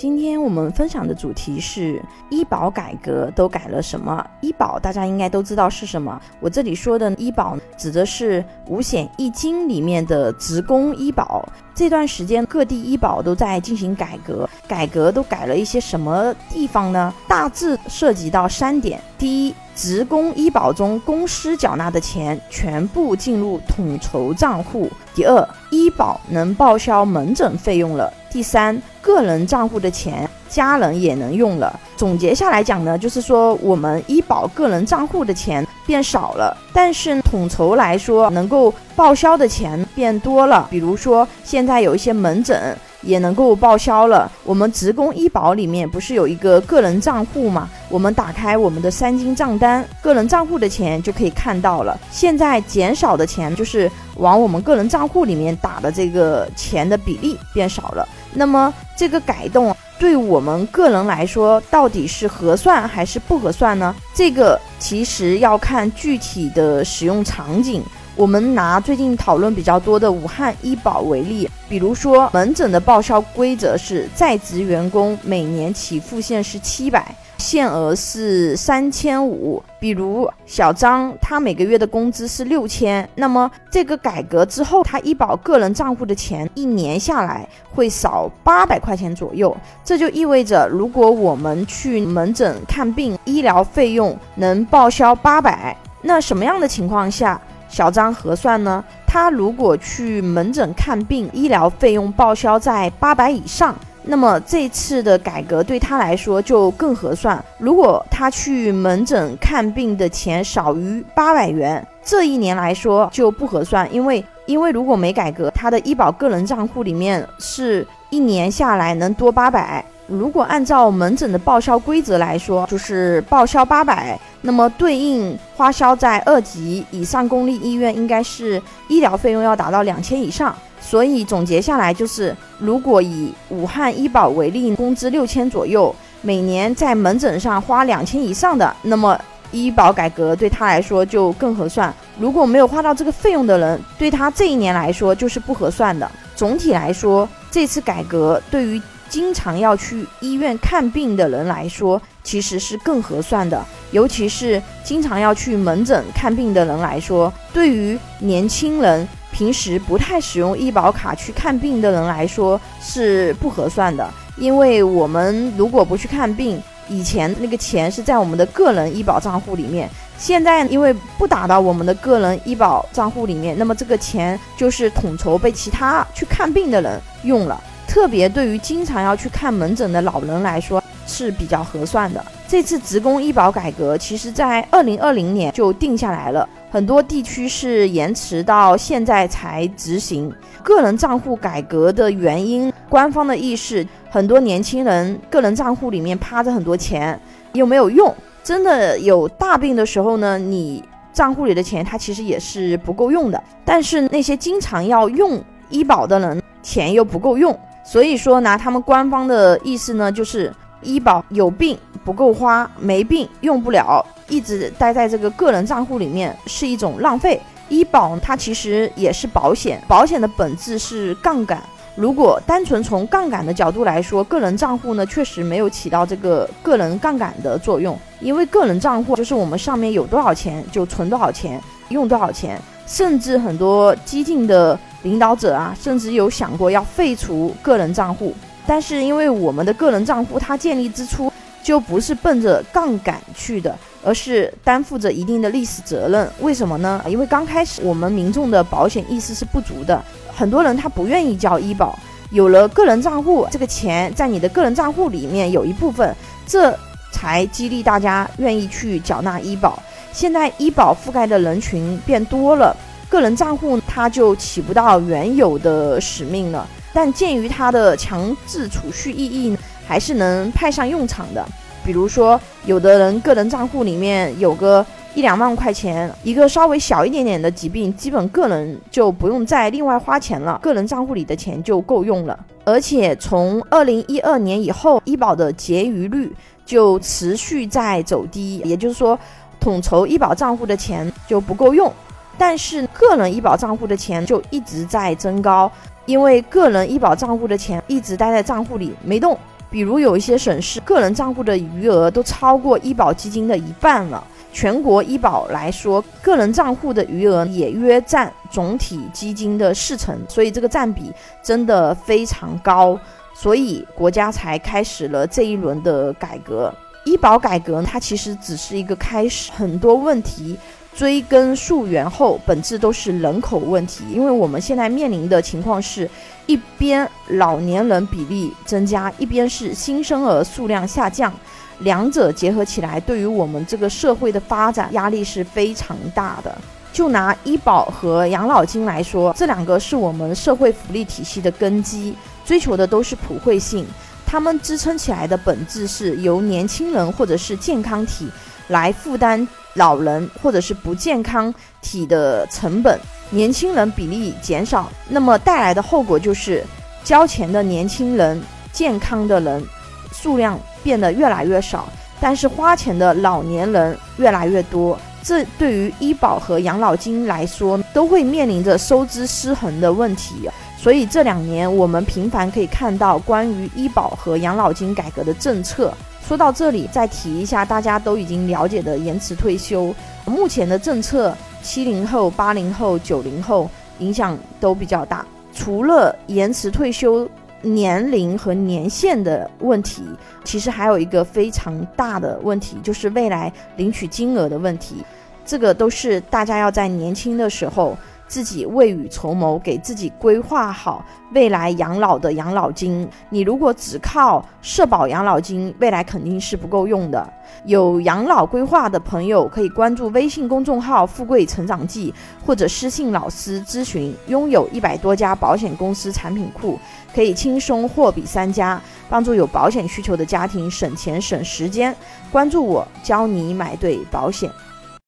今天我们分享的主题是医保改革都改了什么？医保大家应该都知道是什么。我这里说的医保指的是五险一金里面的职工医保。这段时间各地医保都在进行改革，改革都改了一些什么地方呢？大致涉及到三点：第一，职工医保中公司缴纳的钱全部进入统筹账户；第二，医保能报销门诊费用了；第三。个人账户的钱，家人也能用了。总结下来讲呢，就是说我们医保个人账户的钱变少了，但是统筹来说，能够报销的钱变多了。比如说，现在有一些门诊也能够报销了。我们职工医保里面不是有一个个人账户吗？我们打开我们的三金账单，个人账户的钱就可以看到了。现在减少的钱，就是往我们个人账户里面打的这个钱的比例变少了。那么这个改动对我们个人来说，到底是合算还是不合算呢？这个其实要看具体的使用场景。我们拿最近讨论比较多的武汉医保为例，比如说门诊的报销规则是在职员工每年起付线是七百。限额是三千五，比如小张他每个月的工资是六千，那么这个改革之后，他医保个人账户的钱一年下来会少八百块钱左右。这就意味着，如果我们去门诊看病，医疗费用能报销八百，那什么样的情况下小张核算呢？他如果去门诊看病，医疗费用报销在八百以上。那么这次的改革对他来说就更合算。如果他去门诊看病的钱少于八百元，这一年来说就不合算，因为因为如果没改革，他的医保个人账户里面是一年下来能多八百。如果按照门诊的报销规则来说，就是报销八百，那么对应花销在二级以上公立医院应该是医疗费用要达到两千以上。所以总结下来就是，如果以武汉医保为例，工资六千左右，每年在门诊上花两千以上的，那么医保改革对他来说就更合算。如果没有花到这个费用的人，对他这一年来说就是不合算的。总体来说，这次改革对于经常要去医院看病的人来说，其实是更合算的。尤其是经常要去门诊看病的人来说，对于年轻人。平时不太使用医保卡去看病的人来说是不合算的，因为我们如果不去看病，以前那个钱是在我们的个人医保账户里面，现在因为不打到我们的个人医保账户里面，那么这个钱就是统筹被其他去看病的人用了。特别对于经常要去看门诊的老人来说是比较合算的。这次职工医保改革，其实在二零二零年就定下来了。很多地区是延迟到现在才执行个人账户改革的原因，官方的意识，很多年轻人个人账户里面趴着很多钱，又没有用，真的有大病的时候呢，你账户里的钱它其实也是不够用的。但是那些经常要用医保的人，钱又不够用，所以说拿他们官方的意思呢，就是医保有病不够花，没病用不了。一直待在这个个人账户里面是一种浪费。医保它其实也是保险，保险的本质是杠杆。如果单纯从杠杆的角度来说，个人账户呢确实没有起到这个个人杠杆的作用，因为个人账户就是我们上面有多少钱就存多少钱，用多少钱。甚至很多激进的领导者啊，甚至有想过要废除个人账户。但是因为我们的个人账户它建立之初就不是奔着杠杆去的。而是担负着一定的历史责任，为什么呢？因为刚开始我们民众的保险意识是不足的，很多人他不愿意交医保。有了个人账户，这个钱在你的个人账户里面有一部分，这才激励大家愿意去缴纳医保。现在医保覆盖的人群变多了，个人账户它就起不到原有的使命了。但鉴于它的强制储蓄意义，还是能派上用场的。比如说，有的人个人账户里面有个一两万块钱，一个稍微小一点点的疾病，基本个人就不用再另外花钱了，个人账户里的钱就够用了。而且从二零一二年以后，医保的结余率就持续在走低，也就是说，统筹医保账户的钱就不够用，但是个人医保账户的钱就一直在增高，因为个人医保账户的钱一直待在账户里没动。比如有一些省市个人账户的余额都超过医保基金的一半了。全国医保来说，个人账户的余额也约占总体基金的四成，所以这个占比真的非常高，所以国家才开始了这一轮的改革。医保改革它其实只是一个开始，很多问题追根溯源后，本质都是人口问题。因为我们现在面临的情况是，一边老年人比例增加，一边是新生儿数量下降。两者结合起来，对于我们这个社会的发展压力是非常大的。就拿医保和养老金来说，这两个是我们社会福利体系的根基，追求的都是普惠性。他们支撑起来的本质是由年轻人或者是健康体来负担老人或者是不健康体的成本。年轻人比例减少，那么带来的后果就是交钱的年轻人、健康的人数量。变得越来越少，但是花钱的老年人越来越多，这对于医保和养老金来说都会面临着收支失衡的问题。所以这两年我们频繁可以看到关于医保和养老金改革的政策。说到这里，再提一下大家都已经了解的延迟退休。目前的政策，七零后、八零后、九零后影响都比较大。除了延迟退休。年龄和年限的问题，其实还有一个非常大的问题，就是未来领取金额的问题。这个都是大家要在年轻的时候。自己未雨绸缪，给自己规划好未来养老的养老金。你如果只靠社保养老金，未来肯定是不够用的。有养老规划的朋友可以关注微信公众号“富贵成长记”，或者私信老师咨询。拥有一百多家保险公司产品库，可以轻松货比三家，帮助有保险需求的家庭省钱省时间。关注我，教你买对保险。